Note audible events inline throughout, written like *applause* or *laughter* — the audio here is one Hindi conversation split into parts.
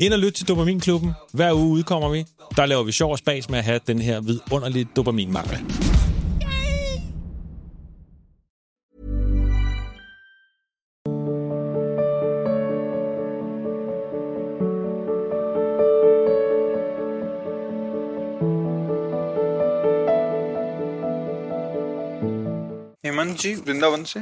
Ind og lyt til Dopaminklubben. Hver uge udkommer vi. Der laver vi sjov og spas med at have den her vidunderlige dopaminmangel. Hemant जी वृंदावन से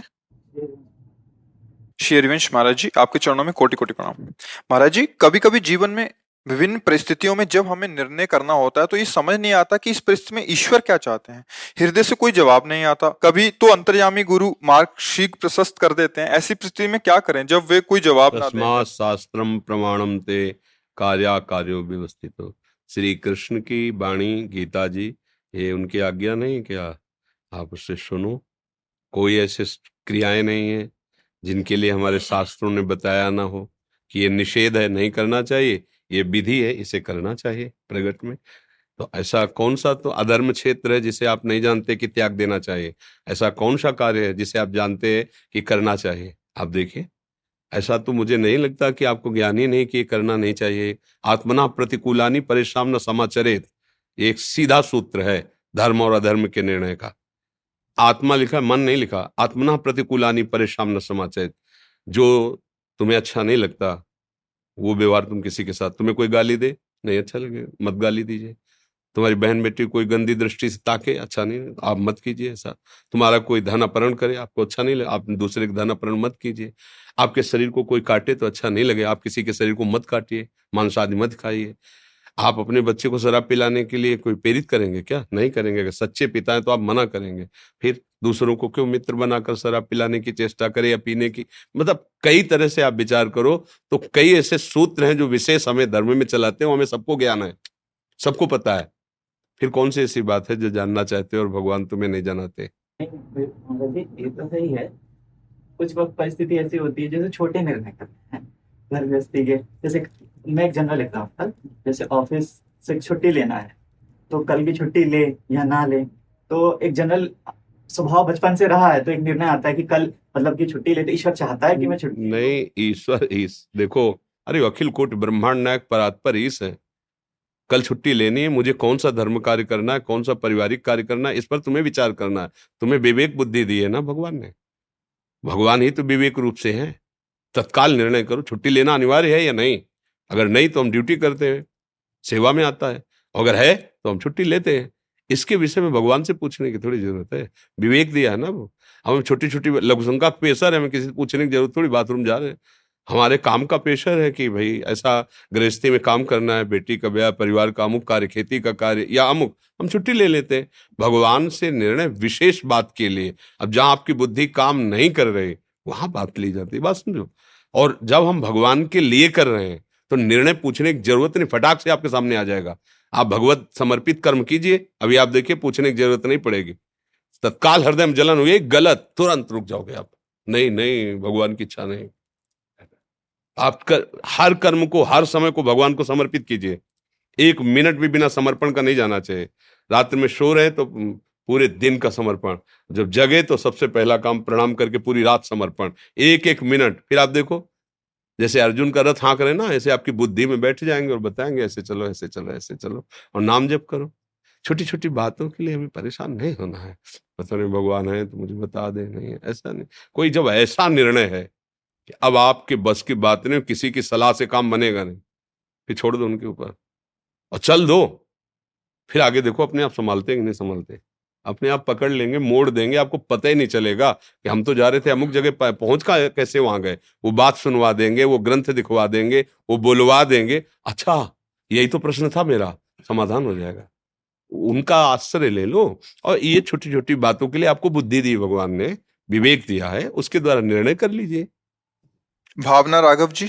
श्री हरिवंश महाराज जी, आपके चरणों में कोटि कोटि प्रणाम। महाराज जी कभी कभी जीवन में विभिन्न परिस्थितियों में जब हमें निर्णय करना होता है तो ये समझ नहीं आता कि इस परिस्थिति में ईश्वर क्या चाहते हैं। हृदय से कोई जवाब नहीं आता। कभी तो अंतर्यामी गुरु मार्ग शीघ्र प्रशस्त कर देते हैं। ऐसी परिस्थिति में क्या करें, जब वे कोई जवाब ना शास्त्रम प्रमाणम ते कार्या कार्यो व्यवस्थित हो श्री कृष्ण की वाणी, गीता जी, ये उनकी आज्ञा नहीं क्या? आप उससे सुनो। कोई ऐसे क्रियाएँ नहीं है। जिनके लिए हमारे शास्त्रों ने बताया ना हो कि ये निषेध है, नहीं करना चाहिए, ये विधि है, इसे करना चाहिए प्रगट में। तो ऐसा कौन सा तो अधर्म क्षेत्र है जिसे आप नहीं जानते कि त्याग देना चाहिए? ऐसा कौन सा कार्य है जिसे आप जानते हैं कि करना चाहिए? आप देखिए। ऐसा तो मुझे नहीं लगता कि आपको ज्ञान ही नहीं कि ये करना नहीं चाहिए। आत्मना प्रतिकूलानी परेशान न समाचरित। एक सीधा सूत्र है, धर्म और अधर्म के निर्णय का। आत्मा लिखा, मन नहीं लिखा, आत्मना प्रतिकूलानी परेशान न समाचरित जो तुम्हें अच्छा नहीं लगता, वो व्यवहार तुम किसी के साथ, तुम्हें कोई गाली दे, नहीं अच्छा लगे मत गाली दीजिए। तुम्हारी बहन बेटी कोई गंदी दृष्टि से ताके अच्छा नहीं, आप मत कीजिए ऐसा। तुम्हारा कोई धन अपहरण करे, आपको अच्छा नहीं लगे, आप दूसरे का धन अपहरण मत कीजिए। आपके शरीर को कोई काटे तो अच्छा नहीं लगे, आप किसी के शरीर को मत काटिए मांस आदि मत खाइए। आप अपने बच्चे को शराब पिलाने के लिए कोई प्रेरित करेंगे क्या? नहीं करेंगे। अगर सच्चे पिता हैं तो आप मना करेंगे। फिर दूसरों को क्यों मित्र बनाकर शराब पिलाने की चेष्टा करें या पीने की? मतलब कई तरह से आप विचार करो तो कई ऐसे सूत्र हैं जो विशेष हमें धर्म में चलाते हैं हमें सबको ज्ञान है, सबको पता है। फिर कौन सी ऐसी बात है जो जानना चाहते हो और भगवान तुम्हें नहीं जनाते? ये तो सही है। कुछ वक्त परिस्थिति ऐसी होती है जैसे छोटे निर्णय करते हैं। घर गृहस्थी के, जैसे मैं एक जनरल एग्ज़ाम्पल जैसे ऑफ़िस से छुट्टी लेना है तो कल की छुट्टी ले या ना ले तो एक जनरल स्वभाव बचपन से रहा है तो एक निर्णय आता है कि कल मतलब की छुट्टी ले तो ईश्वर चाहता है कि मैं छुट्टी नहीं, ईश्वर, ईश, देखो, अरे अखिल कोट ब्रह्मांड नायक परात्पर ईश है। कल छुट्टी लेनी है, मुझे कौन सा धर्म कार्य करना है, कौन सा पारिवारिक कार्य करना है, इस पर तुम्हें विचार करना है। तुम्हें विवेक बुद्धि दी है ना भगवान ने? भगवान ही तो विवेक रूप से है। तत्काल निर्णय करो, छुट्टी लेना अनिवार्य है या नहीं? अगर नहीं तो हम ड्यूटी करते हैं, सेवा में आता है अगर है तो हम छुट्टी लेते हैं। इसके विषय में भगवान से पूछने की थोड़ी ज़रूरत है। विवेक दिया है ना वो? हमें छोटी छोटी लघुशंका प्रेशर है, हमें किसी से पूछने की ज़रूरत थोड़ी, बाथरूम जा रहे हैं। हमारे काम का प्रेशर है कि भाई ऐसा गृहस्थी में काम करना है, बेटी का ब्याह, परिवार का अमुक कार्य, खेती का कार्य या अमुक, हम छुट्टी ले लेते हैं। भगवान से निर्णय विशेष बात के लिए। अब जहाँ आपकी बुद्धि काम नहीं कर रही, वहाँ बात ली जाती है। बात समझो। और जब हम भगवान के लिए कर रहे हैं तो निर्णय पूछने की ज़रूरत नहीं फटाक से आपके सामने आ जाएगा। आप भगवत समर्पित कर्म कीजिए अभी आप देखिए पूछने की ज़रूरत नहीं पड़ेगी। तत्काल हृदय में जलन हुई गलत तुरंत रुक जाओगे आप। नहीं नहीं भगवान की इच्छा नहीं। आप कर, हर कर्म को हर समय को भगवान को समर्पित कीजिए। एक मिनट भी बिना समर्पण का नहीं जाना चाहिए। रात्र में सो रहे तो पूरे दिन का समर्पण। जब जगे तो सबसे पहला काम प्रणाम करके पूरी रात समर्पण। एक एक मिनट फिर आप देखो जैसे अर्जुन का रथ हाँक रहे ना, ऐसे आपकी बुद्धि में बैठ जाएँगे और बताएँगे, ऐसे चलो ऐसे चलो ऐसे चलो और नाम जप करो। छोटी छोटी बातों के लिए हमें परेशान नहीं होना है। पता नहीं भगवान है तो मुझे बता दे, नहीं ऐसा नहीं। कोई जब ऐसा निर्णय है कि अब आपके बस की बात नहीं, किसी की सलाह से काम बनेगा नहीं, फिर छोड़ दो उनके ऊपर और चल दो। फिर आगे देखो, अपने आप संभालते कि नहीं संभालते? अपने आप पकड़ लेंगे मोड़ देंगे आपको पता ही नहीं चलेगा कि हम तो जा रहे थे अमुक जगह पहुँच का कैसे वहाँ गए। वो बात सुनवा देंगे वो ग्रंथ दिखवा देंगे वो बुलवा देंगे। अच्छा यही तो प्रश्न था मेरा समाधान हो जाएगा। उनका आश्रय ले लो और ये छोटी छोटी बातों के लिए आपको बुद्धि दी भगवान ने विवेक दिया है उसके द्वारा निर्णय कर लीजिए। भावना राघव जी।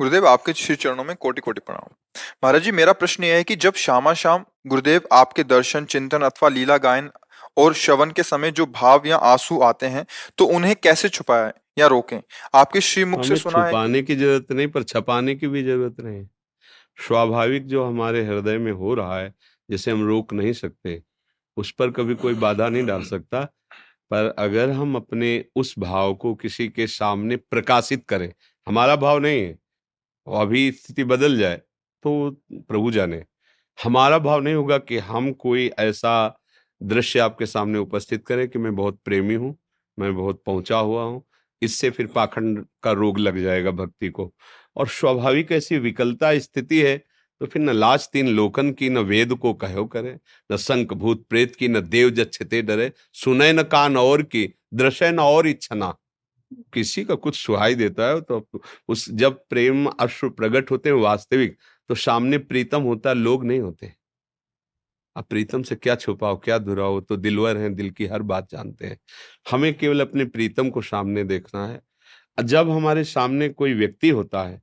गुरुदेव आपके श्री चरणों में कोटि कोटि प्रणाम। महाराज जी मेरा प्रश्न यह है कि जब श्यामा शाम गुरुदेव आपके दर्शन चिंतन अथवा लीला गायन और श्रवण के समय जो भाव या आँसू आते हैं तो उन्हें कैसे छुपाए या रोकें? आपके श्री मुख से सुना है छुपाने की ज़रूरत नहीं पर छपाने की भी ज़रूरत नहीं। स्वाभाविक जो हमारे हृदय में हो रहा है जिसे हम रोक नहीं सकते उस पर कभी कोई बाधा नहीं डाल सकता पर अगर हम अपने उस भाव को किसी के सामने प्रकाशित करें हमारा भाव नहीं है अभी स्थिति बदल जाए तो प्रभु जाने। हमारा भाव नहीं होगा कि हम कोई ऐसा दृश्य आपके सामने उपस्थित करें कि मैं बहुत प्रेमी हूँ, मैं बहुत पहुँचा हुआ हूँ, इससे फिर पाखंड का रोग लग जाएगा भक्ति को। और स्वाभाविक ऐसी विकलता स्थिति है तो फिर न लाज तीन लोकन की, न वेद को कहो करे, न संक भूत प्रेत की, न देव जच्छते डरे, सुने न कान और की दृश्य न और इच्छना किसी का कुछ सुहाई देता है तो उस जब प्रेम अश्रु प्रकट होते हैं, वास्तविक तो सामने प्रीतम होता, लोग नहीं होते। अब प्रीतम से क्या छुपाओ, क्या दुराओ? तो दिलवर हैं, दिल की हर बात जानते हैं। हमें केवल अपने प्रीतम को सामने देखना है। जब हमारे सामने कोई व्यक्ति होता है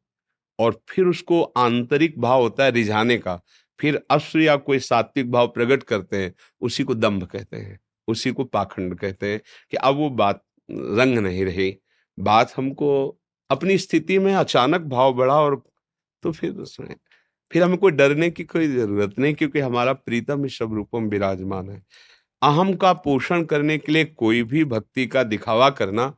और फिर उसको आंतरिक भाव होता है रिझाने का, फिर अश्र या कोई सात्विक भाव प्रकट करते हैं, उसी को दम्भ कहते हैं, उसी को पाखंड कहते हैं कि अब वो बात रंग नहीं रही। बात हमको अपनी स्थिति में अचानक भाव बढ़ा और तो फिर उसमें फिर हमें कोई डरने की कोई ज़रूरत नहीं, क्योंकि हमारा प्रीतम इस सब रूपों में विराजमान है। अहम का पोषण करने के लिए कोई भी भक्ति का दिखावा करना,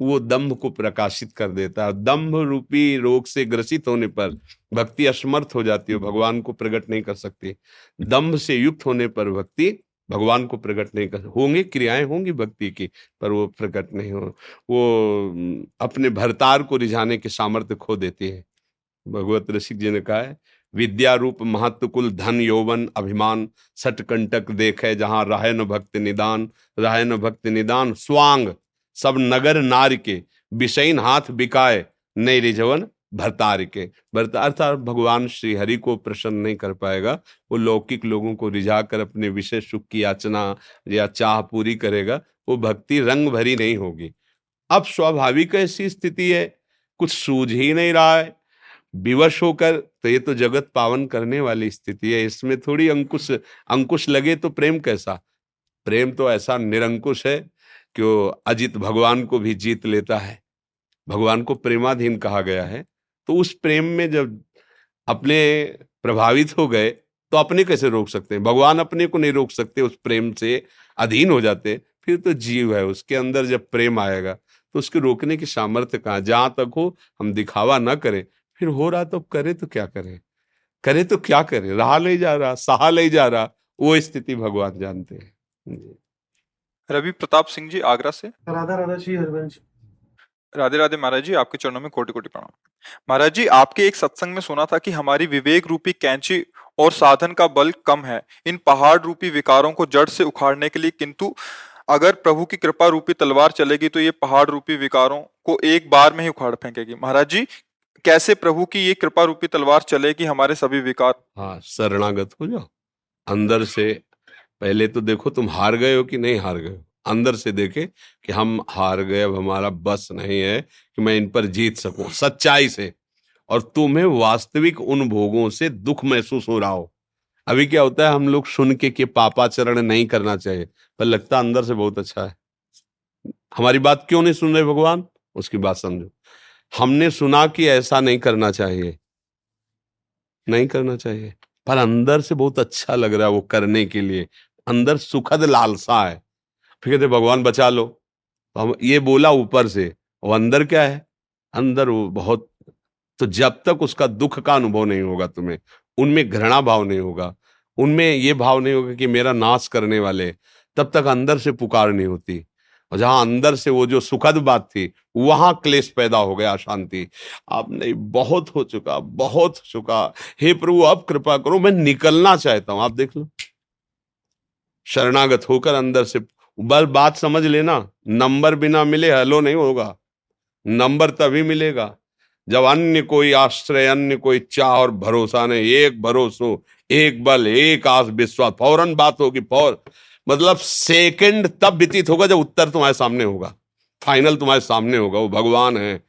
वो दम्भ को प्रकाशित कर देता है। दम्भ रूपी रोग से ग्रसित होने पर भक्ति असमर्थ हो जाती है, भगवान को प्रकट नहीं कर सकती। दम्भ से युक्त होने पर भक्ति, भगवान को प्रकट नहीं कर, होंगे, क्रियाएँ होंगी भक्ति की, पर वो प्रकट नहीं हो, वो अपने भरतार को रिझाने के सामर्थ्य खो देती है। भगवत ऋषि जी ने कहा है विद्या रूप महत्व कुल धन यौवन अभिमान सटकंटक देखे जहाँ रहन भक्त निदान राय न भक्त निदान, स्वांग, सब नगर नार के विषयन हाथ बिकाए, नई रिझवन भरतार के भरतार भगवान श्री हरि को प्रसन्न नहीं कर पाएगा, वो लौकिक लोगों को रिझा कर अपने विषय सुख की याचना या चाह पूरी करेगा, वो भक्ति रंग भरी नहीं होगी। अब स्वाभाविक ऐसी स्थिति है, कुछ सूझ ही नहीं रहा है। विवश होकर तो ये तो जगत पावन करने वाली स्थिति है। इसमें थोड़ी अंकुश अंकुश लगे तो प्रेम कैसा? प्रेम तो ऐसा निरंकुश है कि वो अजित भगवान को भी जीत लेता है। भगवान को प्रेमाधीन कहा गया है। तो उस प्रेम में जब अपने प्रभावित हो गए तो अपने कैसे रोक सकते हैं? भगवान अपने को नहीं रोक सकते, उस प्रेम से अधीन हो जाते फिर तो जीव है, उसके अंदर जब प्रेम आएगा तो उसके रोकने की सामर्थ्य कहाँ जहाँ तक हो, हम दिखावा ना करें। फिर हो रहा तो करे तो क्या करे? करे तो क्या करे? रहा ले जा रहा सहा ले जा रहा वो स्थिति भगवान जानते हैं। रवि प्रताप सिंह जी आगरा से? राधा राधा श्री हरिवंश। राधे राधे महाराज जी आपके चरणों में कोटि कोटि प्रणाम। महाराज जी आपके एक सत्संग में सुना था कि हमारी विवेक रूपी कैंची और साधन का बल कम है। इन पहाड़ रूपी विकारों को जड़ से उखाड़ने के लिए किंतु अगर प्रभु की कृपा रूपी तलवार चलेगी तो ये पहाड़ रूपी विकारों को एक बार में ही उखाड़ फेंकेगी। महाराज जी कैसे प्रभु की ये कृपा रूपी तलवार चलेगी हमारे सभी विकार? हाँ शरणागत हो जाओ। अंदर से, पहले तो देखो तुम हार गए हो कि नहीं हार गए हो? अंदर से देखे कि हम हार गए, अब हमारा बस नहीं है कि मैं इन पर जीत सकूँ, सच्चाई से। और तुम्हें वास्तविक उन भोगों से दुख महसूस हो रहा हो। अभी क्या होता है, हम लोग सुन के कि पापाचरण नहीं करना चाहिए, पर लगता अंदर से बहुत अच्छा है। हमारी बात क्यों नहीं सुन रहे भगवान? उसकी बात समझो। हमने सुना कि ऐसा नहीं करना चाहिए। नहीं करना चाहिए। पर अंदर से बहुत अच्छा लग रहा है वो करने के लिए। अंदर सुखद लालसा है। फिर कहते, भगवान, बचा लो। तो हम ये बोला ऊपर से, वो अंदर क्या है? अंदर वो बहुत तो जब तक उसका दुख का अनुभव नहीं होगा तुम्हें, उनमें घृणा भाव नहीं होगा। उनमें ये भाव नहीं होगा कि मेरा नाश करने वाले तब तक अंदर से पुकार नहीं होती। और जहाँ अंदर से वो जो सुखद बात थी, वहाँ क्लेश पैदा हो गया अशांति आप नहीं, बहुत हो चुका, बहुत हो चुका। हे प्रभु अब कृपा करो, मैं निकलना चाहता हूँ, आप देख लो। शरणागत होकर अंदर से, बल, बात समझ लेना, नंबर बिना मिले हेलो नहीं होगा, नंबर तभी मिलेगा, जब अन्य कोई आश्रय, अन्य कोई चाह और भरोसा नहीं, एक भरोसो, एक बल, एक आस, विश्वास, फ़ौरन बात होगी, फौर। मतलब सेकंड तब व्यतीत होगा जब उत्तर तुम्हारे सामने होगा। फाइनल तुम्हारे सामने होगा, वो भगवान है।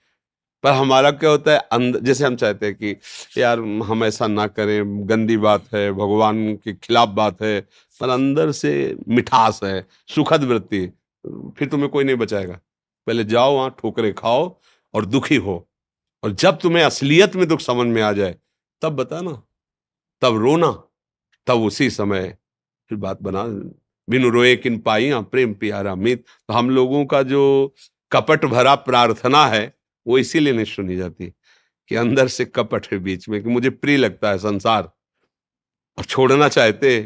पर हमारा क्या होता है अंदर जैसे हम चाहते हैं कि यार हम ऐसा ना करें, गंदी बात है, भगवान के खिलाफ बात है, पर अंदर से मिठास है, सुखद वृत्ति, फिर तुम्हें कोई नहीं बचाएगा। पहले जाओ वहाँ, ठोकरे खाओ और दुखी हो। और जब तुम्हें असलियत में दुख समझ में आ जाए, तब बताना, तब रोना, तब उसी समय फिर बात बना बिन रोए किन पाई प्रेम प्यारा मित। तो हम लोगों का जो कपट भरा प्रार्थना है, वो इसीलिए नहीं सुनी जाती कि अंदर से कपट है बीच में, कि मुझे प्रिय लगता है संसार। और छोड़ना चाहते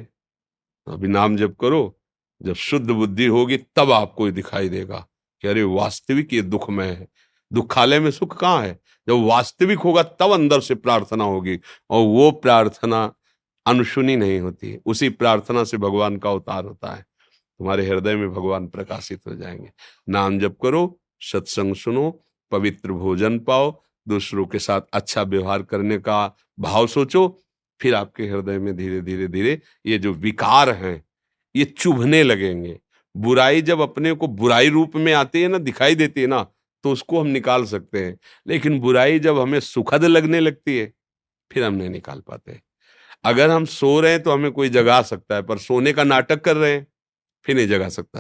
तो अभी नाम जब करो। जब शुद्ध बुद्धि होगी, तब आपको दिखाई देगा कि अरे, वास्तविक ये दुख में है। दुखालय में सुख कहाँ है? जब वास्तविक होगा, तब अंदर से प्रार्थना होगी। और वो प्रार्थना अनुशुनी नहीं होती। है उसी प्रार्थना से भगवान का अवतार होता है। तुम्हारे हृदय में भगवान प्रकाशित हो जाएँगे। नाम जप करो, सत्संग सुनो, पवित्र भोजन पाओ, दूसरों के साथ अच्छा व्यवहार करने का भाव सोचो, फिर आपके हृदय में धीरे धीरे धीरे ये जो विकार हैं, ये चुभने लगेंगे। बुराई जब अपने को बुराई रूप में आती है ना, दिखाई देती है ना तो उसको हम निकाल सकते हैं। लेकिन बुराई जब हमें सुखद लगने लगती है, फिर हम नहीं निकाल पाते। अगर हम सो रहे हैं तो हमें कोई जगा सकता है पर सोने का नाटक कर रहे हैं फिर नहीं जगा सकता।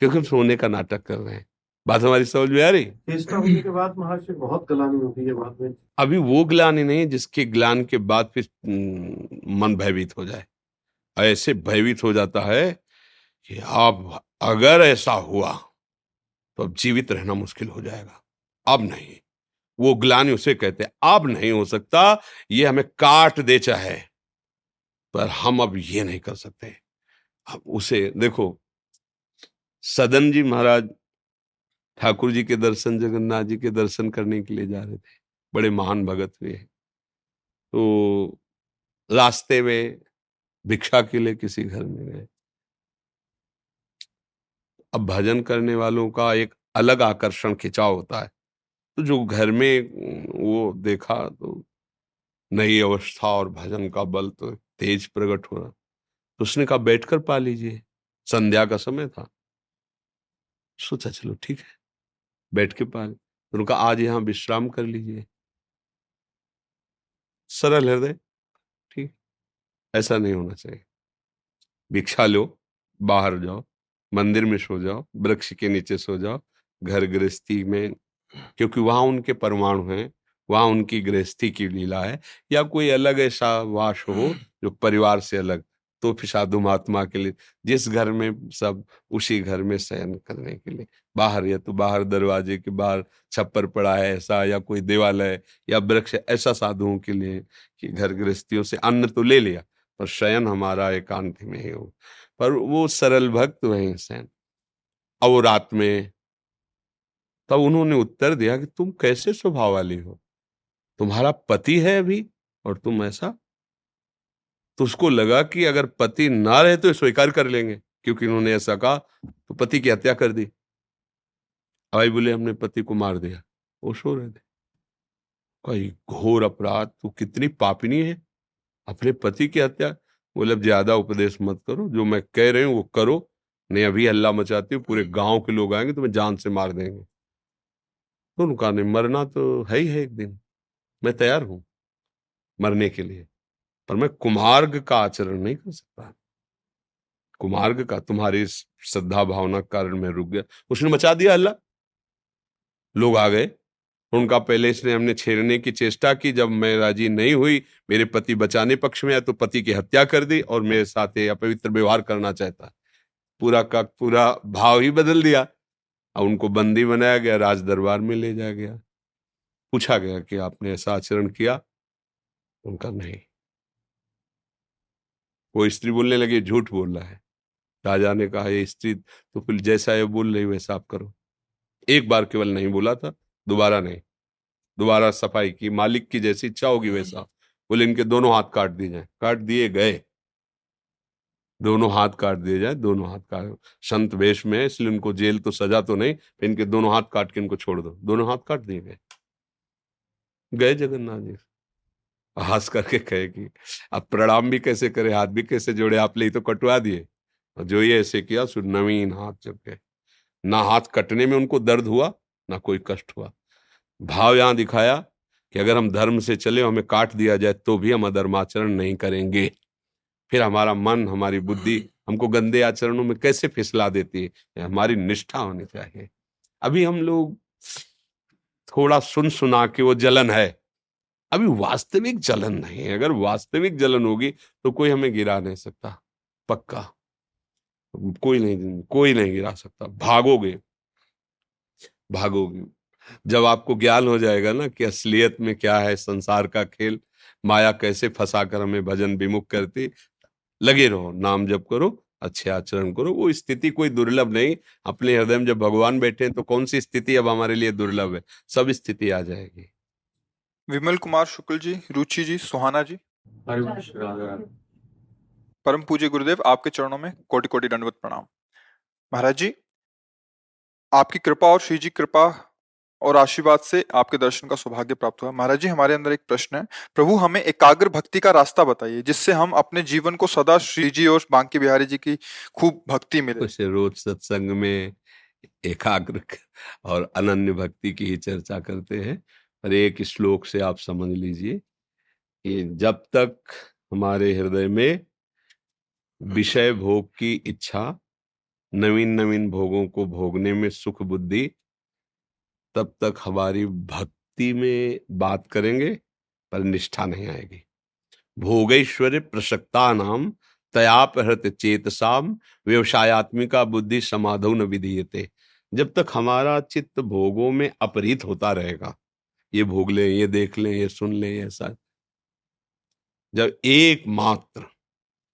क्योंकि हम सोने का नाटक कर रहे हैं। बात हमारी समझ में आ रही? के बाद महर्षि बहुत ग्लानी होती है बाद में। अभी वो ग्लानी नहीं जिसके ग्लान के बाद फिर मन भयभीत हो जाए। ऐसे भयभीत हो जाता है कि अब अगर ऐसा हुआ तो अब जीवित रहना मुश्किल हो जाएगा। अब नहीं। वो ग्लानी उसे कहते हैं अब नहीं हो सकता, ये हमें काट दे चाहे, पर हम अब ये नहीं कर सकते अब उसे, देखो, सदन जी महाराज ठाकुर जी के दर्शन, जगन्नाथ जी के दर्शन करने के लिए जा रहे थे, बड़े महान भगत हुए तो रास्ते में भिक्षा के लिए किसी घर में गए। अब भजन करने वालों का एक अलग आकर्षण खिंचाव होता है। तो जो घर में वो देखा तो नई अवस्था और भजन का बल तो तेज प्रकट हो रहा। तो उसने कहा, बैठकर पा लीजिए। संध्या का समय था। सोचा, चलो ठीक है, बैठ के पा तो उनका आज यहाँ विश्राम कर लीजिए। सरल हृदय, ठीक, ऐसा नहीं होना चाहिए। भिक्षा लो, बाहर जाओ, मंदिर में सो जाओ, वृक्ष के नीचे सो जाओ, घर गृहस्थी में क्योंकि वहाँ उनके परमाणु हैं वहाँ उनकी गृहस्थी की लीला है या कोई अलग ऐसा वास हो जो परिवार से अलग तो फिर साधु महात्मा के लिए जिस घर में सब उसी घर में शयन करने के लिए बाहर या तो बाहर दरवाजे के बाहर छप्पर पड़ा है ऐसा या कोई देवालय या वृक्ष ऐसा साधुओं के लिए कि घर गृहस्थियों से अन्न तो ले लिया पर शयन हमारा एकांत में ही हो। पर वो सरल भक्त वहीं शयन और रात में तब उन्होंने उत्तर दिया कि तुम कैसे स्वभाव वाली हो? तुम्हारा पति है अभी और तुम ऐसा? तो उसको लगा कि अगर पति ना रहे तो स्वीकार कर लेंगे, क्योंकि उन्होंने ऐसा कहा तो पति की हत्या कर दी। भाई बोले, हमने पति को मार दिया। वो सो रहे थे। कई घोर अपराध, तू कितनी पापिनी है। अपने पति की हत्या। बोले, अब ज़्यादा उपदेश मत करो, जो मैं कह रही हूँ वो करो। नहीं, अभी हल्ला मचाती हूँ, पूरे गाँव के लोग आएँगे तो मैं जान से मार देंगे। तो उनका नहीं, मरना तो है ही है एक दिन। मैं तैयार हूँ मरने के लिए, पर मैं कुमार्ग का आचरण नहीं कर सकता। कुमार्ग का तुम्हारी श्रद्धा भावना कारण मैं रुक गया। उसने मचा दिया अल्लाह लोग आ गए। उनका पहले इसने हमने छेड़ने की चेष्टा की। जब मैं राज़ी नहीं हुई, मेरे पति बचाने पक्ष में आया तो पति की हत्या कर दी और मेरे साथ अपवित्र व्यवहार करना चाहता। पूरा का पूरा भाव ही बदल दिया। और उनको बंदी बनाया गया, राज दरबार में ले जाया गया। पूछा गया कि आपने ऐसा आचरण किया? उनका नहीं। वो स्त्री बोलने लगी, झूठ बोल रहा है। राजा ने कहा, ये स्त्री तो फिर जैसा ये बोल रही, वैसा आप करो। एक बार केवल नहीं बोला था, दोबारा नहीं। दोबारा सफ़ाई की, मालिक की जैसी इच्छा होगी, वैसा। बोले, इनके दोनों हाथ काट दिए जाए। काट दिए गए। दोनों हाथ काट दिए जाए, दोनों हाथ काट संत वेश में इसलिए उनको जेल तो सजा तो नहीं इनके दोनों हाथ काट के इनको छोड़ दो। दोनों हाथ काट दिए गए। गए जगन्नाथ जी। हास करके कहे कि, अब प्रणाम भी कैसे करे, हाथ भी कैसे जोड़े आप ले तो कटवा दिए। और जो ये ऐसे किया सो नवीन हाथ जब गए। ना हाथ कटने में उनको दर्द हुआ, ना कोई कष्ट हुआ। भाव यहाँ दिखाया कि अगर हम धर्म से चले हमें काट दिया जाए तो भी हम अधर्माचरण नहीं करेंगे। फिर हमारा मन, हमारी बुद्धि हमको गंदे आचरणों में कैसे फिसला देती है? हमारी निष्ठा होनी चाहिए। अभी हम लोग थोड़ा सुन सुना के वो जलन है। अभी वास्तविक जलन नहीं है। अगर वास्तविक जलन होगी तो कोई हमें गिरा नहीं सकता। पक्का। कोई नहीं कोई नहीं गिरा सकता। भागोगे। भागोगे। जब आपको ज्ञान हो जाएगा ना कि असलियत में क्या है, संसार का खेल, माया कैसे फंसा कर हमें भजन विमुख करती लगे रहो नाम जप करो अच्छे आचरण करो। वो स्थिति कोई दुर्लभ नहीं। अपने हृदय में जब भगवान बैठे हैं तो कौन सी स्थिति अब हमारे लिए दुर्लभ है? सब स्थिति आ जाएगी। विमल कुमार शुक्ल जी रुचि जी सुहाना जी। परम पूज्य गुरुदेव आपके चरणों में कोटि कोटि दंडवत प्रणाम। महाराज जी आपकी कृपा और श्री जी कृपा और आशीर्वाद से आपके दर्शन का सौभाग्य प्राप्त हुआ। महाराज जी, हमारे अंदर एक प्रश्न है। प्रभु, हमें एकाग्र भक्ति का रास्ता बताइए, जिससे हम अपने जीवन को सदा श्री जी और बांकी बिहारी जी की खूब भक्ति मिले। रोज सत्संग में एकाग्र और अनन्य भक्ति की ही चर्चा करते हैं, पर एक श्लोक से आप समझ लीजिए कि जब तक हमारे हृदय में विषय भोग की इच्छा नवीन नवीन भोगों को भोगने में सुख बुद्धि तब तक हमारी भक्ति में बात करेंगे, पर निष्ठा नहीं आएगी। भोगेश्वर प्रसक्ता नाम तयापहृत चेतसाम व्यवसायत्मिका बुद्धि समाधो न विधीयते। जब तक हमारा चित्त भोगों में अपरित होता रहेगा, ये भोग लें, ये देख लें, ये सुन ले ऐसा जब एकमात्र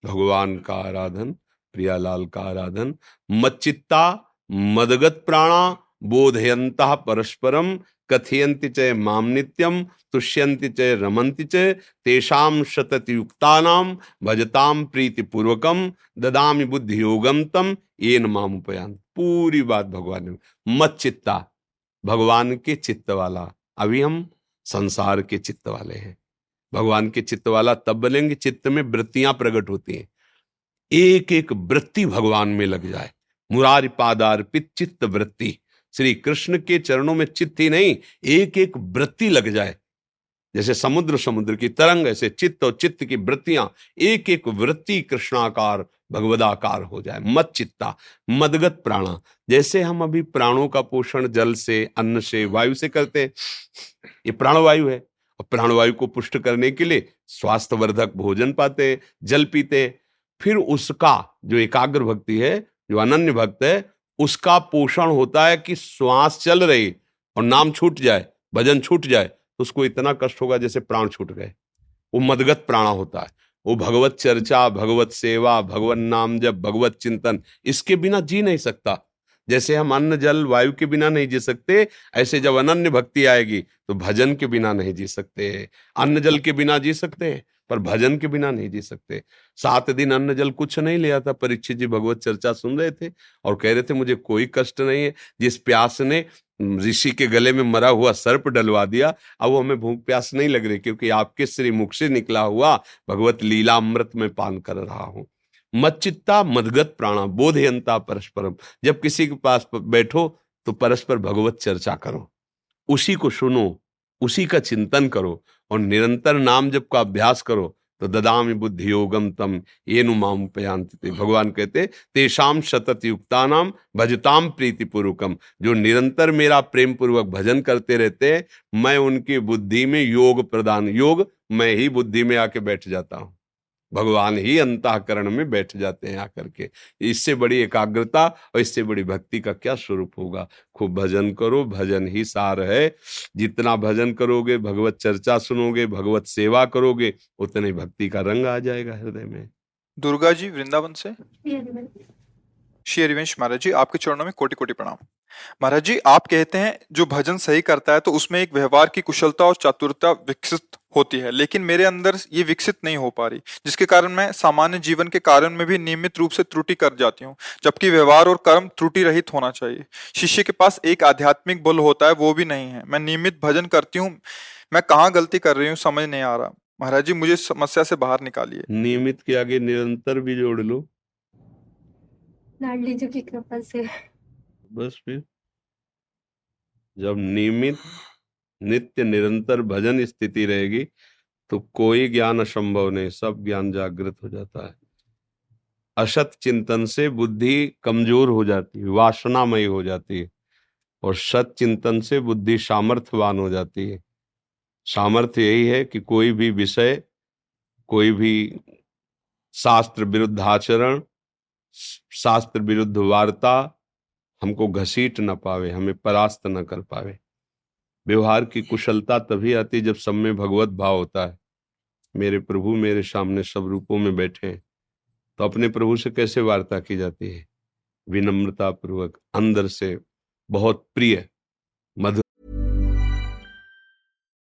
भगवान का आराधन, प्रियालाल का आराधन, मच्चित्ता, मदगत प्राणा बोधयंत परस्परम कथयंति च माम नित्यम तुष्यंति च रमंति च तेषाम शतयुक्तानाम भजताम प्रीतिपूर्वकम ददामि बुद्धि योगम तम ये नाम उपयान। पूरी बात भगवान ने मत चित्ता। भगवान के चित्त वाला अभी हम संसार के चित्त वाले हैं। भगवान के चित्त वाला तब बनेंगे चित्त में वृत्तियाँ प्रकट होती हैं। एक एक वृत्ति भगवान में लग जाए। मुरारी पादार्पित चित्त वृत्ति। श्री कृष्ण के चरणों में चित्त ही नहीं एक एक वृत्ति लग जाए। जैसे समुद्र समुद्र की तरंग, ऐसे चित्त और चित्त की वृत्तियाँ एक एक वृत्ति कृष्णाकार, भगवदाकार हो जाए। मत चित्ता, मदगत प्राणा। जैसे हम अभी प्राणों का पोषण जल से, अन्न से, वायु से करते हैं, ये प्राणवायु है। और प्राणवायु को पुष्ट करने के लिए स्वास्थ्यवर्धक भोजन पाते हैं, जल पीते फिर उसका जो एकाग्र भक्ति है, जो अनन्य भक्त है उसका पोषण होता है कि श्वास चल रही और नाम छूट जाए, भजन छूट जाए तो उसको इतना कष्ट होगा जैसे प्राण छूट गए। वो मदगत प्राणा होता है। वो भगवत चर्चा, भगवत सेवा, भगवत नाम जब भगवत चिंतन, इसके बिना जी नहीं सकता। जैसे हम अन्न, जल, वायु के बिना नहीं जी सकते, ऐसे जब अनन्य भक्ति आएगी तो भजन के बिना नहीं जी सकते। अन्न, जल के बिना जी सकते हैं। पर भजन के बिना नहीं जी सकते। सात दिन अन्न जल कुछ नहीं लिया था परीक्षित जी भगवत चर्चा सुन रहे थे और कह रहे थे, मुझे कोई कष्ट नहीं है। जिस प्यास ने ऋषि के गले में मरा हुआ सर्प डलवा दिया, अब वो हमें भूख प्यास नहीं लग रही क्योंकि आपके श्री मुख से निकला हुआ भगवत लीला अमृत में पान कर रहा हूँ। मच्चित्ता मदगत प्राणा बोधयंता परस्परम। जब किसी के पास बैठो तो परस्पर भगवत चर्चा करो। उसी को सुनो। उसी का चिंतन करो और निरंतर नाम जब का अभ्यास करो तो ददाम बुद्धि योगम तम ये नुमाम भगवान कहते तेषाम सतत युक्ता नाम भजताम प्रीतिपूर्वकम जो निरंतर मेरा प्रेम पूर्वक भजन करते रहते हैं, मैं उनकी बुद्धि में योग प्रदान, योग, मैं ही बुद्धि में आके बैठ जाता हूँ। भगवान ही अंतःकरण में बैठ जाते हैं आकर के। इससे बड़ी एकाग्रता और इससे बड़ी भक्ति का क्या स्वरूप होगा? खूब भजन करो भजन ही सार है। जितना भजन करोगे भगवत चर्चा सुनोगे भगवत सेवा करोगे उतने भक्ति का रंग आ जाएगा हृदय में। दुर्गा जी वृंदावन से? श्री हरिवंश महाराज जी, आपके चरणों में कोटि कोटि प्रणाम। महाराज जी, आप कहते हैं, जो भजन सही करता है तो उसमें एक व्यवहार की कुशलता और चातुरता विकसित होती है, लेकिन मेरे अंदर ये विकसित नहीं हो पा रही, जिसके कारण मैं सामान्य जीवन के कारण में भी नियमित रूप से त्रुटि कर जाती हूँ, जबकि व्यवहार और कर्म त्रुटि रहित होना चाहिए। शिष्य के पास एक आध्यात्मिक बल होता है, वो भी नहीं है। मैं नियमित भजन करती हूँ, मैं कहाँ गलती कर रही हूँ, समझ नहीं आ रहा। महाराज जी, मुझे समस्या से बाहर निकालिए। नियमित के आगे निरंतर भी जोड़ लो। जी की कृपा से। बस फिर। जब नियमित नित्य निरंतर भजन स्थिति रहेगी तो कोई ज्ञान असंभव नहीं, सब ज्ञान जागृत हो जाता है। असत चिंतन से बुद्धि कमज़ोर हो जाती है, वासनामयी हो जाती है, और सत चिंतन से बुद्धि सामर्थ्यवान हो जाती है। सामर्थ्य यही है कि कोई भी विषय, कोई भी शास्त्र विरुद्ध आचरण शास्त्र विरुद्ध वार्ता हमको घसीट न पावे, हमें परास्त न कर पावे। व्यवहार की कुशलता तभी आती जब सब में भगवत भाव होता है। मेरे प्रभु मेरे सामने सब रूपों में बैठे हैं तो अपने प्रभु से कैसे वार्ता की जाती है? विनम्रता पूर्वक अंदर से, बहुत प्रिय, मधुर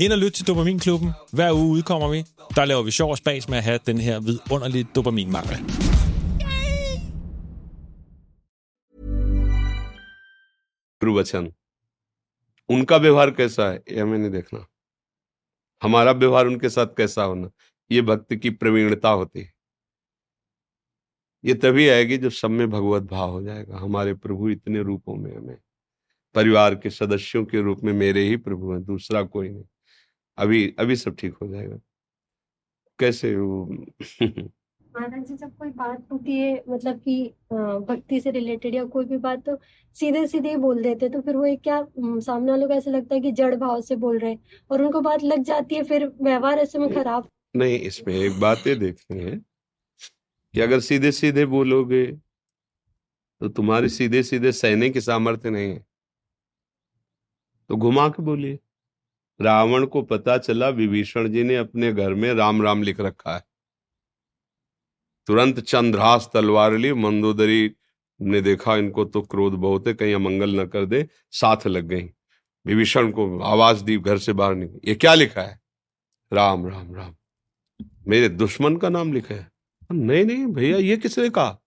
Ind og lyt til Dopaminklubben. Hver uge udkommer vi. Der laver vi sjov og spas med at have den her vidunderlige dopaminmangel. वचन, उनका व्यवहार कैसा है, यह हमें नहीं देखना हमारा व्यवहार उनके साथ कैसा होना, ये भक्ति की प्रवीणता होती है ये तभी आएगी जब सब में भगवत भाव हो जाएगा हमारे प्रभु इतने रूपों में हमें, परिवार के सदस्यों के रूप में मेरे ही प्रभु हैं, दूसरा कोई नहीं अभी अभी सब ठीक हो जाएगा। कैसे वो *laughs* महाराज जी जब कोई बात होती है मतलब कि भक्ति से रिलेटेड या कोई भी बात तो सीधे सीधे ही बोल देते तो फिर वो एक क्या सामने वालों को ऐसा लगता है कि जड़ भाव से बोल रहे हैं और उनको बात लग जाती है फिर व्यवहार ऐसे में खराब। नहीं इसमें एक बात देखते हैं कि अगर सीधे सीधे बोलोगे तो तुम्हारे सीधे सीधे सहने की सामर्थ्य नहीं है। तो घुमा के बोलिए। रावण को पता चला विभीषण जी ने अपने घर में राम राम लिख रखा है। तुरंत चंद्रास तलवार ली, मंदोदरी ने देखा इनको तो क्रोध बहुत है, कहीं अमंगल न कर दे, साथ लग गई। विभीषण को आवाज़ दी, घर से बाहर निकल। ये क्या लिखा है? राम राम राम। मेरे दुश्मन का नाम लिखा है। नहीं नहीं, भैया, ये किसने कहा?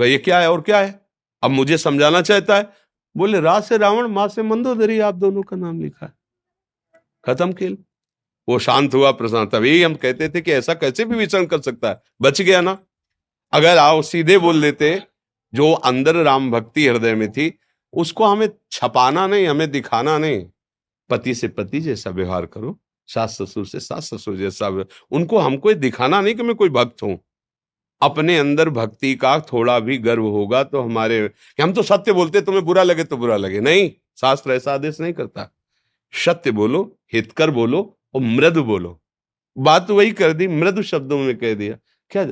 ये क्या है और क्या है? अब मुझे समझाना चाहता है। बोले रात से रावण, माँ से मंदोदरी, आप दोनों का नाम लिखा है। खत्म खेल। वो शांत हुआ प्रशांत तभी हम कहते थे कि ऐसा कैसे भी विचरण कर सकता है। बच गया ना? अगर आओ सीधे बोल देते, जो अंदर राम भक्ति हृदय में थी, उसको हमें छपाना नहीं, हमें दिखाना नहीं। पति से पति जैसा व्यवहार करो, सास ससुर से सास ससुर जैसा उनको हमको दिखाना नहीं कि मैं कोई भक्त हूँ। अपने अंदर भक्ति का थोड़ा भी गर्व होगा तो हमारे हम तो सत्य बोलते, तुम्हें बुरा लगे तो बुरा लगे। नहीं, शास्त्र ऐसा आदेश नहीं करता। सत्य बोलो हितकर बोलो और मृदु बोलो। बात वही कर दी मृदु शब्दों में कह दिया। क्या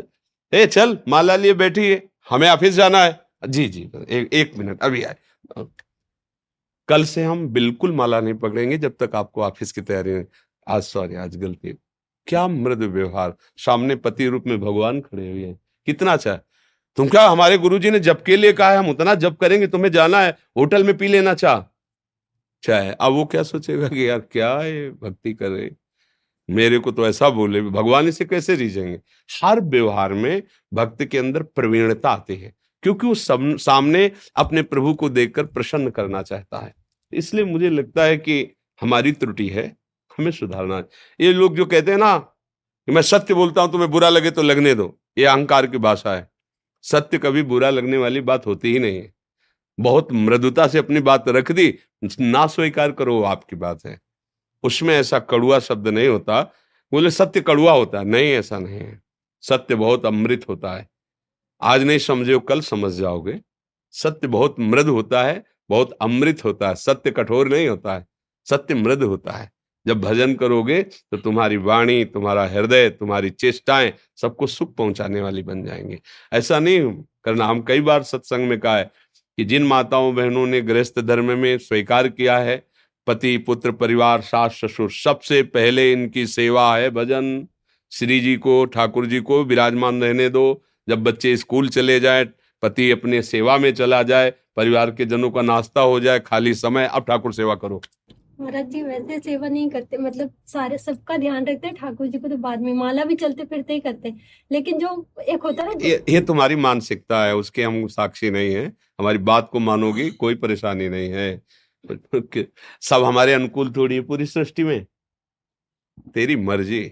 ए चल माला लिए बैठी है हमें ऑफ़िस जाना है। जी जी एक, एक मिनट अभी आए। कल से हम बिल्कुल माला नहीं पकड़ेंगे जब तक आपको ऑफ़िस की तैयारी नहीं आज सॉरी आज गलती क्या मृदु व्यवहार? सामने पति रूप में भगवान खड़े हुए हैं। कितना अच्छा है। तुम क्या हमारे गुरुजी ने जब के लिए कहा है हम उतना जब करेंगे तुम्हें जाना है होटल में पी लेना चाह। चाहे अब वो क्या सोचेगा कि यार क्या है भक्ति कर? मेरे को तो ऐसा बोले, भगवान इसे कैसे रीझेंगे? हर व्यवहार में भक्त के अंदर प्रवीणता आती है, क्योंकि वो सामने अपने प्रभु को देखकर प्रसन्न करना चाहता है। इसलिए मुझे लगता है कि हमारी त्रुटि है, हमें सुधारना है। ये लोग जो कहते हैं ना, कि मैं सत्य बोलता हूँ तुम्हें बुरा लगे तो लगने दो, ये अहंकार की भाषा है। सत्य कभी बुरा लगने वाली बात होती ही नहीं है। बहुत मृदुता से अपनी बात रख दी ना स्वीकार करो आपकी बात है। उसमें ऐसा कड़ुआ शब्द नहीं होता। बोले, सत्य कड़ुआ होता है। नहीं, ऐसा नहीं है। सत्य बहुत अमृत होता है। आज नहीं समझे कल समझ जाओगे। सत्य बहुत मृद होता है, बहुत अमृत होता है। सत्य कठोर नहीं होता है, सत्य मृद होता है। जब भजन करोगे तो तुम्हारी वाणी, तुम्हारा हृदय, तुम्हारी चेष्टाएँ सबको सुख पहुँचाने वाली बन जाएँगे। ऐसा नहीं, करना, हम कई बार सत्संग में कहा है कि जिन माताओं बहनों ने गृहस्थ धर्म में स्वीकार किया है, पति, पुत्र, परिवार, सास, ससुर, सबसे पहले इनकी सेवा है भजन। श्री जी को, ठाकुर जी को विराजमान रहने दो। जब बच्चे स्कूल चले जाए, पति अपने सेवा में चला जाए, परिवार के जनों का नाश्ता हो जाए, खाली समय, अब ठाकुर सेवा करो। महाराज जी वैसे सेवा नहीं करते मतलब सारे सबका ध्यान रखते हैं ठाकुर जी को तो बाद में माला भी चलते फिरते ही करते लेकिन जो एक होता है ये, ये तुम्हारी मानसिकता है उसके हम साक्षी नहीं है। हमारी बात को मानोगी कोई परेशानी नहीं है। *laughs* सब हमारे अनुकूल थोड़ी है पूरी सृष्टि में। तेरी मर्ज़ी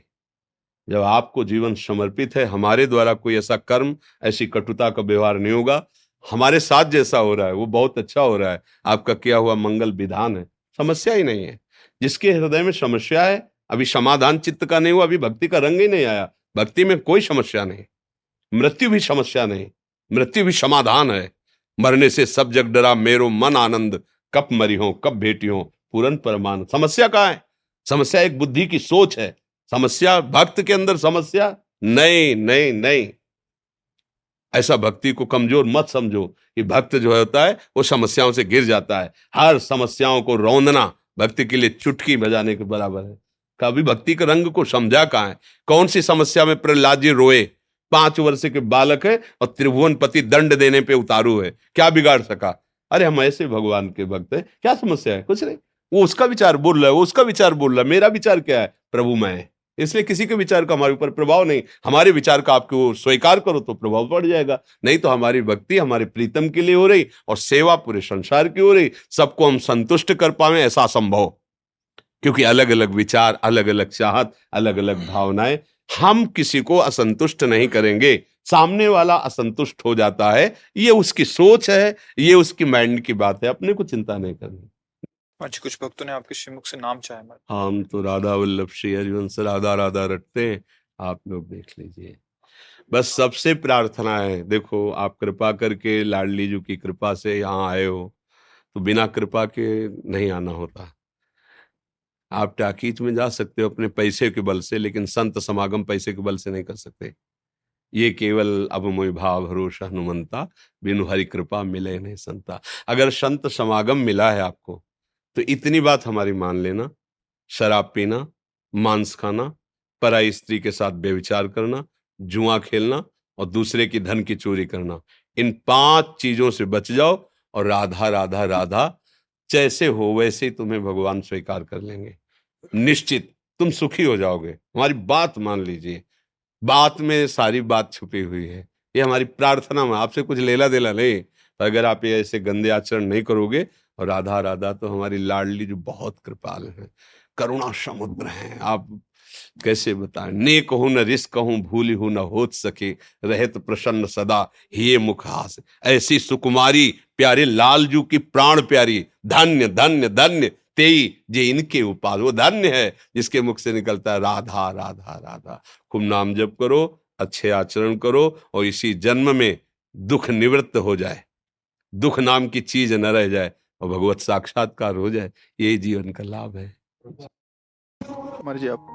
जब आपको जीवन समर्पित है हमारे द्वारा कोई ऐसा कर्म ऐसी कटुता का व्यवहार नहीं होगा। हमारे साथ जैसा हो रहा है वो बहुत अच्छा हो रहा है। आपका किया हुआ मंगल विधान है। समस्या ही नहीं है। जिसके हृदय में समस्या है, अभी समाधान चित्त का नहीं हुआ, अभी भक्ति का रंग ही नहीं आया। भक्ति में कोई समस्या नहीं। मृत्यु भी समस्या नहीं। मृत्यु भी समाधान है। मरने से सब जग डरा, मेरो मन आनंद। कब मरी हो, कब भेटी हो, पूरन परमान। समस्या कहा है? समस्या एक बुद्धि की सोच है। समस्या, भक्त के अंदर समस्या? नहीं नहीं नहीं। ऐसा भक्ति को कमज़ोर मत समझो कि भक्त जो होता है, वो समस्याओं से गिर जाता है। हर समस्याओं को रौंदना भक्ति के लिए चुटकी बजाने के बराबर है। कभी भक्ति के रंग को समझा कहा है? कौन सी समस्या में प्रहलाद जी रोए? पाँच वर्ष के बालक है और त्रिभुवन पति दंड देने पे उतारू है। क्या बिगाड़ सका? अरे हम ऐसे भगवान के भक्त हैं। क्या समस्या है? कुछ नहीं। वो उसका विचार बोल रहा है, वो उसका विचार बोल रहा है। मेरा विचार क्या है? प्रभु मैं इसलिए किसी के विचार का हमारे ऊपर प्रभाव नहीं। हमारे विचार का आपको स्वीकार करो तो प्रभाव पड़ जाएगा। नहीं तो हमारी भक्ति हमारे प्रीतम के लिए हो रही और सेवा पूरे संसार की हो रही। सबको हम संतुष्ट कर पाए ऐसा संभव। क्योंकि अलग अलग विचार अलग अलग चाहत अलग अलग भावनाएँ हम किसी को असंतुष्ट नहीं करेंगे। सामने वाला असंतुष्ट हो जाता है। ये उसकी सोच है, ये उसकी माइंड की बात है। अपने को चिंता नहीं करनी। अच्छा कुछ भक्तों ने आपके श्रीमुख से नाम चाहे हम तो राधा वल्लभ श्री हरिवंश राधा राधा रटते हैं, आप लोग देख लीजिए। बस सबसे प्रार्थना है, देखो आप कृपा करके लाडली जी की कृपा से यहाँ आए हो तो बिना कृपा के नहीं आना होता। आप टाकीज में जा सकते हो अपने पैसे के बल से, लेकिन संत समागम पैसे के बल से नहीं कर सकते। ये केवल अब मोह भाव, भरोसा, हनुमंता, बिनु हरि कृपा मिले नहीं संता। अगर संत समागम मिला है आपको तो इतनी बात हमारी मान लेना, शराब पीना, मांस खाना, पराई स्त्री के साथ बेविचार करना, जुआ खेलना और दूसरे की धन की चोरी करना। इन पाँच चीज़ों से बच जाओ और राधा राधा राधा, जैसे हो वैसे ही तुम्हें भगवान स्वीकार कर लेंगे। निश्चित, तुम सुखी हो जाओगे। हमारी बात मान लीजिए। बात में सारी बात छुपी हुई है। ये हमारी प्रार्थना में आपसे कुछ लेला देला नहीं। अगर आप ये ऐसे गंदे आचरण नहीं करोगे और राधा राधा तो हमारी लाडली जो बहुत कृपाल है। करुणा समुद्र है। आप कैसे बताएँ? ने कहूँ न रिस कहूँ भूली हूँ, न हो सके। रहत प्रसन्न सदा, हे मुखास ऐसी सुकुमारी, प्यारे लालजू की प्राण प्यारी। धन्य धन्य धन्य, तेई जे इनके उपाध वो धन्य है जिसके मुख से निकलता है राधा राधा राधा। खूब नाम जप करो, अच्छे आचरण करो और इसी जन्म में दुख निवृत्त हो जाए। दुख नाम की चीज़ न रह जाए। और भगवत साक्षात्कार हो जाए ये जीवन का लाभ है। मर्ज़ी आप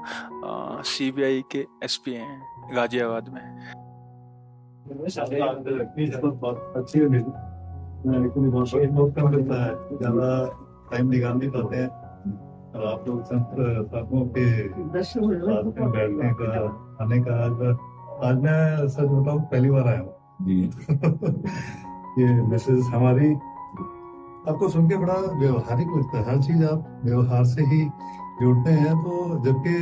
सीबीआई के एसपी हैं गाजियाबाद में ज़्यादा टाइम निकाल नहीं पाते हैं और आप लोग के बैठने का आने का आज आज मैं। सच बताऊँ पहली बार आया हूँ ये मैसेज हमारी आपको सुन के बड़ा व्यवहारिक लगता है। हर चीज़ आप व्यवहार से ही जोड़ते हैं तो जबकि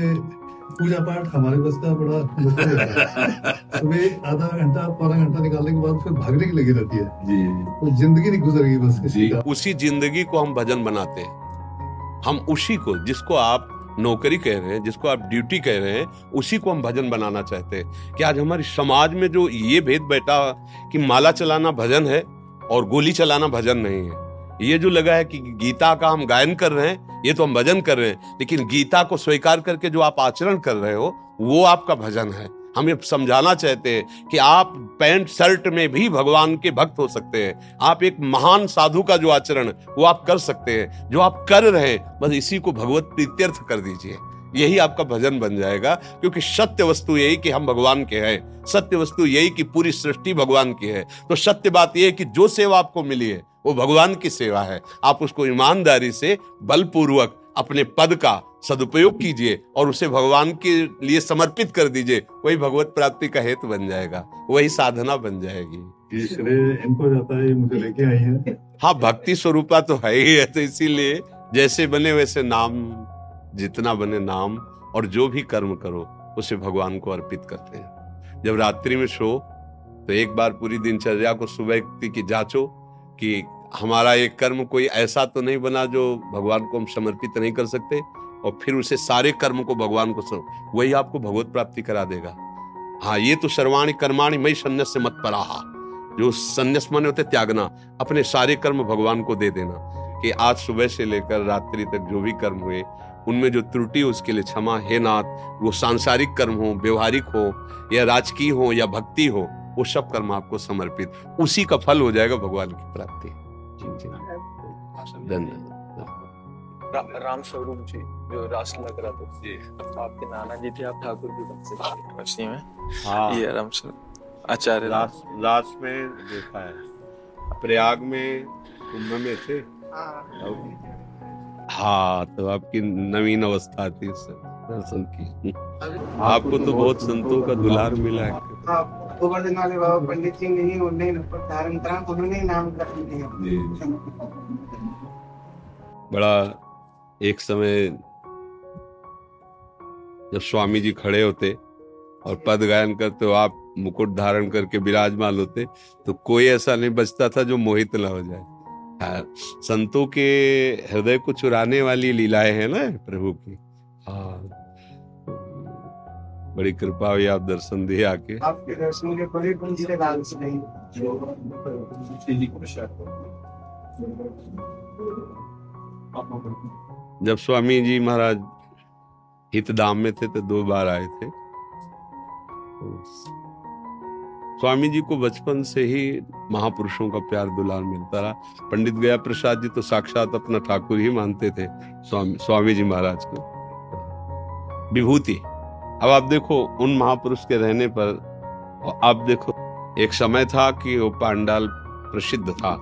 पूजा पाठ हमारे बस का बड़ा मुश्किल है। *laughs* सुबह आधा घंटा पौना घंटा निकालने के बाद फिर भागने की लगी रहती है। जी। तो ज़िंदगी नहीं गुजरेगी बस जी। उसी ज़िंदगी को हम भजन बनाते हैं। हम उसी को जिसको आप नौकरी कह रहे हैं जिसको आप ड्यूटी कह रहे हैं उसी को हम भजन बनाना चाहते हैं। कि आज हमारी समाज में जो ये भेद बैठा कि माला चलाना भजन है और गोली चलाना भजन नहीं है? ये जो लगा है कि गीता का हम गायन कर रहे हैं, ये तो हम भजन कर रहे हैं, लेकिन गीता को स्वीकार करके जो आप आचरण कर रहे हो, वो आपका भजन है। हम ये समझाना चाहते हैं कि आप पैंट शर्ट में भी भगवान के भक्त हो सकते हैं। आप एक महान साधु का जो आचरण, वो आप कर सकते हैं। जो आप कर रहे हैं, बस इसी को भगवत प्रीत्यर्थ कर दीजिए। यही आपका भजन बन जाएगा, क्योंकि सत्य वस्तु यही कि हम भगवान के हैं। सत्य वस्तु यही कि पूरी सृष्टि भगवान की है। तो सत्य बात यह है कि जो सेवा आपको मिली है वो भगवान की सेवा है। आप उसको ईमानदारी से बलपूर्वक अपने पद का सदुपयोग कीजिए और उसे भगवान के लिए समर्पित कर दीजिए। वही भगवत प्राप्ति का हेतु बन जाएगा। वही साधना बन जाएगी। इनको जाता है मुझे लेके आई है। हाँ भक्ति स्वरूपा तो है ही है तो इसीलिए जैसे बने वैसे नाम जितना बने नाम और जो भी कर्म करो उसे भगवान को अर्पित करते हैं। जब रात्रि में सो तो एक बार पूरी दिनचर्या को सुबह की जांचो कि हमारा एक कर्म कोई ऐसा तो नहीं बना जो भगवान को हम समर्पित नहीं कर सकते, और फिर उसे सारे कर्म को भगवान को सम... वही आपको भगवत प्राप्ति करा देगा। हाँ ये तो सर्वाणी कर्माणी मई संन्यास से मत पराहा। जो संन्यास माने होते त्यागना, अपने सारे कर्म भगवान को दे देना। कि आज सुबह से लेकर रात्रि तक जो भी कर्म हुए, उनमें जो त्रुटि उसके लिए क्षमा, हे नाथ, वो सांसारिक कर्म हो, व्यवहारिक हो, या राजकीय हो, या भक्ति हो, वो सब कर्म आपको समर्पित। उसी का फल हो जाएगा भगवान की प्राप्ति। जी जी धन्यवाद रा, राम स्वरूप जी जो रासलीला कराते थे तो आपके नाना जी थे आप ठाकुर जी बनते थे में हाँ ये राम स्वरूप आचार्य लास्ट लास्ट में देखा है प्रयाग में कुंभ में थे हाँ तो आपकी नवीन अवस्था थी उस दर्शन की आपको तो बहुत संतों का दुलार मिला है गोवर्धन वाले बाबा पंडित जी ने ही उन्हें धारण उन्होंने नाम कर दिया। बड़ा एक समय जब स्वामी जी खड़े होते और पद गायन करते आप मुकुट धारण करके विराजमान होते तो कोई ऐसा नहीं बचता था जो मोहित न हो जाए। संतों के हृदय को चुराने वाली लीलाएँ हैं ना प्रभु की। हाँ बड़ी कृपा हुई आप दर्शन दिए आके। आपके दर्शन के बड़े जब स्वामी जी महाराज हित हितधाम में थे तो दो बार आए थे। स्वामी जी को बचपन से ही महापुरुषों का प्यार दुलार मिलता रहा। पंडित गया प्रसाद जी तो साक्षात अपना ठाकुर ही मानते थे स्वामी स्वामी जी महाराज को। विभूति। अब आप देखो उन महापुरुष के रहने पर आप देखो एक समय था कि वो पांडाल प्रसिद्ध था।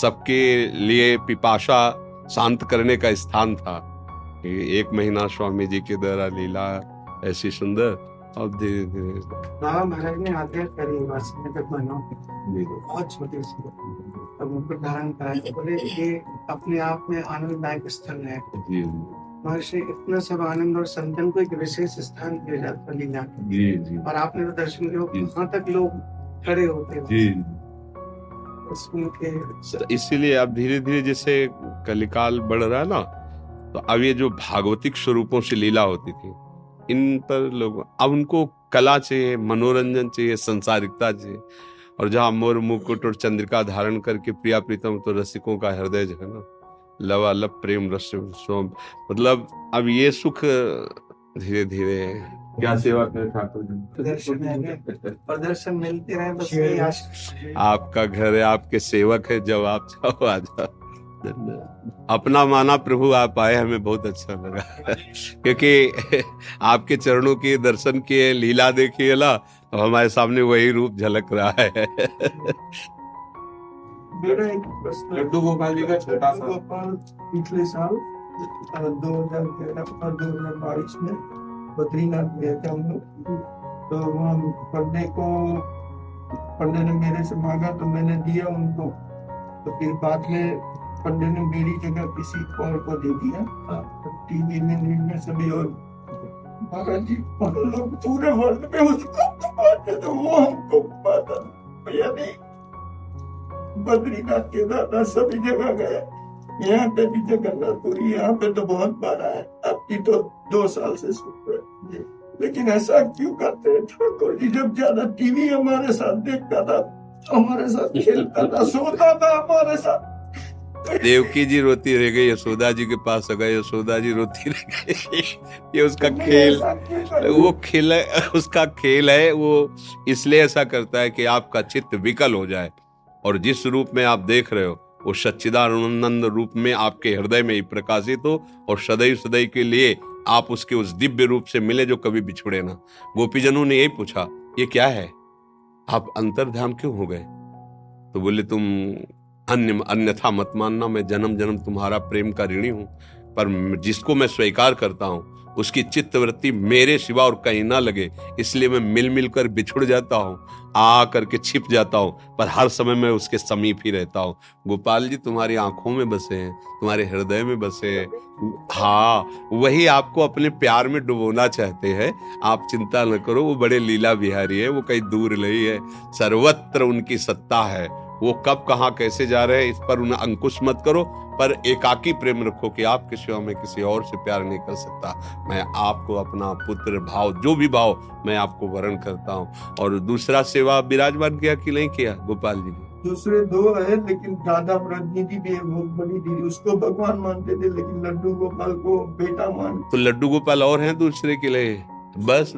सबके लिए पिपाशा शांत करने का स्थान था। एक महीना स्वामी जी के द्वारा लीला ऐसी सुंदर और धीरे धीरे। बाबा महाराज ने आज्ञा करी में तक बनो बहुत छोटे से तब उनको धारण कराया बोले ये अपने आप में आनंददायक स्थल है। जी। महर्षि इतना सब आनंद और संतन को एक विशेष स्थान दिया जाता जी जी। और आपने तो दर्शन किया वहाँ तक लोग खड़े होते हैं। जी। इसीलिए अब धीरे धीरे जैसे कलिकाल बढ़ रहा है ना तो अब ये जो भागवतिक स्वरूपों से लीला होती थी इन पर लोग अब उनको कला चाहिए मनोरंजन चाहिए संसारिकता चाहिए। और जहाँ मोर मुकुट और चंद्रिका धारण करके प्रिया प्रीतम तो रसिकों का हृदय जो है ना लवालब प्रेम रस सोम। मतलब अब ये सुख धीरे धीरे क्या सेवा करें ठाकुर जी? दर्शन है। और दर्शन मिलते रहे बस यही आपका घर है आपके सेवक है जब आप जाओ आ जाओ। अपना माना प्रभु आप आए हमें बहुत अच्छा लगा। क्योंकि आपके चरणों के दर्शन किए लीला देखिए ना? तो हमारे सामने वही रूप झलक रहा है। मेरा एक प्रश्न लड्डू गोपाल जी का छोटा सा। गोपाल पिछले साल दो हज़ार तेरह और दो हज़ार बाईस में बद्रीनाथ गए थे हम लोग। तो वहाँ पढ़ने को पंडे ने मेरे से मांगा तो मैंने दिया उनको। तो फिर बाद में पंडे ने मेरी जगह किसी और को दे दिया। टीवी में न्यूज़ में सभी और महाराज जी लोग पूरे वर्ल्ड में उसको तो वो हमको घुमाता भैया नहीं बद्रीनाथ केदारनाथ सभी जगह गए। यहाँ पे भी जगन्नाथपुरी यहाँ पे तो बहुत बार आया। आपकी तो दो साल से सुन रहे लेकिन ऐसा क्यों करते हैं? ठाकुर जी जब ज़्यादा टीवी हमारे साथ देखता था हमारे साथ खेलता था सोता था हमारे साथ। देवकी जी रोती रह गई यशोदा जी के पास आ गए यशोदा जी रोती रह गई। ये उसका खेल वो खेल है उसका खेल है वो इसलिए ऐसा करता है कि आपका चित्त विकल हो जाए। और जिस रूप में आप देख रहे हो, वो सच्चिदानंद रूप में आपके हृदय में ही प्रकाशित हो और सदैव सदैव के लिए आप उसके उस दिव्य रूप से मिले जो कभी बिछुड़े ना। गोपीजनों ने यही पूछा, ये क्या है? आप अंतर्ध्यान क्यों हो गए? तो बोले, तुम अन्य, अन्यथा मत मानना, मैं जन्म जन्म तुम्हारा प्रेम का ऋणी हूँ, पर जिसको मैं स्वीकार करता हूँ उसकी चित्तवृत्ति मेरे सिवा और कहीं ना लगे। इसलिए मैं मिल मिल कर बिछुड़ जाता हूँ आ करके छिप जाता हूँ, पर हर समय मैं उसके समीप ही रहता हूँ। गोपाल जी, तुम्हारी आँखों में बसे हैं, तुम्हारे हृदय में बसे हैं। हाँ वही आपको अपने प्यार में डुबोना चाहते हैं। आप चिंता न करो, वो बड़े लीला बिहारी है, वो कहीं दूर नहीं है। सर्वत्र उनकी सत्ता है। वो कब कहाँ कैसे जा रहे हैं इस पर उन्हें अंकुश मत करो पर एकाकी प्रेम रखो कि आपके सिवा में किसी और से प्यार नहीं कर सकता। मैं आपको अपना पुत्र भाव जो भी भाव मैं आपको वर्ण करता हूँ। और दूसरा सेवा विराजमान किया कि नहीं किया गोपाल जी ने? दूसरे दो है लेकिन दादा व्रजनी भी है बहुत बड़ी दीदी उसको भगवान मानते थे लेकिन लड्डू गोपाल को बेटा मान तो लड्डू गोपाल और हैं दूसरे के लिए? बस।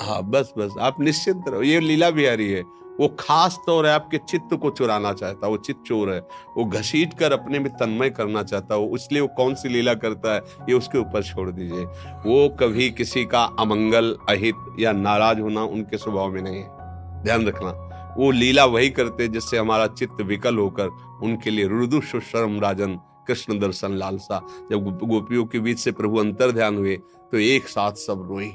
हाँ बस बस आप निश्चिंत रहो ये लीला बिहारी है। वो खास तौर है आपके चित्त को चुराना चाहता है, वो चित्त चोर है। वो घसीट कर अपने में तन्मय करना चाहता है इसलिए वो कौन सी लीला करता है, ये उसके ऊपर छोड़ दीजिए। वो कभी किसी का अमंगल, अहित या नाराज़ होना उनके स्वभाव में नहीं है। ध्यान रखना, वो लीला वही करते जिससे हमारा चित्त विकल होकर उनके लिए रुदु सुशर्म राजन, कृष्ण दर्शन लालसा। जब गोपियों के बीच से प्रभु अंतर ध्यान हुए तो एक साथ सब रोई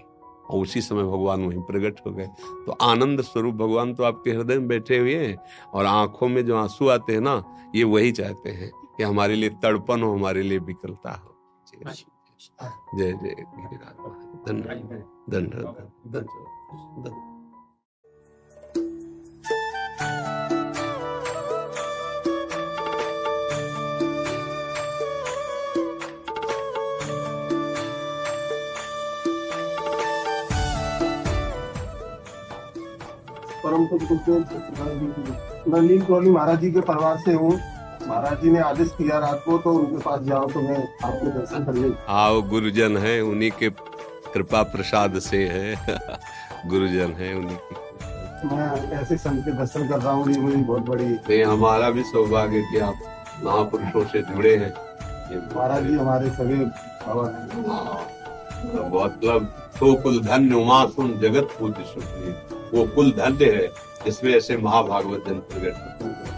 और उसी समय भगवान वहीं प्रकट हो गए। तो आनंद स्वरूप भगवान तो आपके हृदय में बैठे हुए हैं और आँखों में जो आँसू आते हैं ना, ये वही चाहते हैं कि हमारे लिए तड़पन हो, हमारे लिए विकलता हो। जय जय धन्यवाद। धन्यवाद। धन्यवाद। परम नलिन कॉलोनी महाराज जी के परिवार से हूँ महाराज जी ने आदेश किया रात को तो उनके पास जाओ तो मैं आपके दर्शन कर ले आओ गुरुजन है उन्हीं के कृपा प्रसाद से है। *laughs* गुरुजन है उन्हीं की। मैं ऐसे संत के दर्शन कर रहा हूँ ये बहुत बड़ी हमारा भी सौभाग्य कि आप महापुरुषों से जुड़े हैं। महाराज जी हमारे सभी बाबा तो मतलब तो कुल धन्य उमा सुन जगत पूज सुखी वो कुल धन्य है जिसमें ऐसे महाभागवत जन प्रकट होते हैं।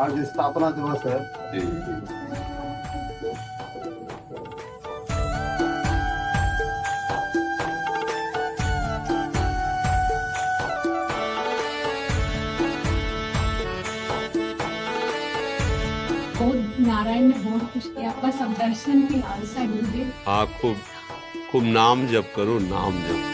आज स्थापना दिवस है। नारायण बहुत किया बस अब दर्शन लालसा आप खूब खूब नाम जब करो नाम जप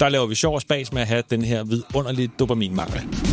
Der laver vi sjov og spas med at have den her vidunderlige dopaminmangel.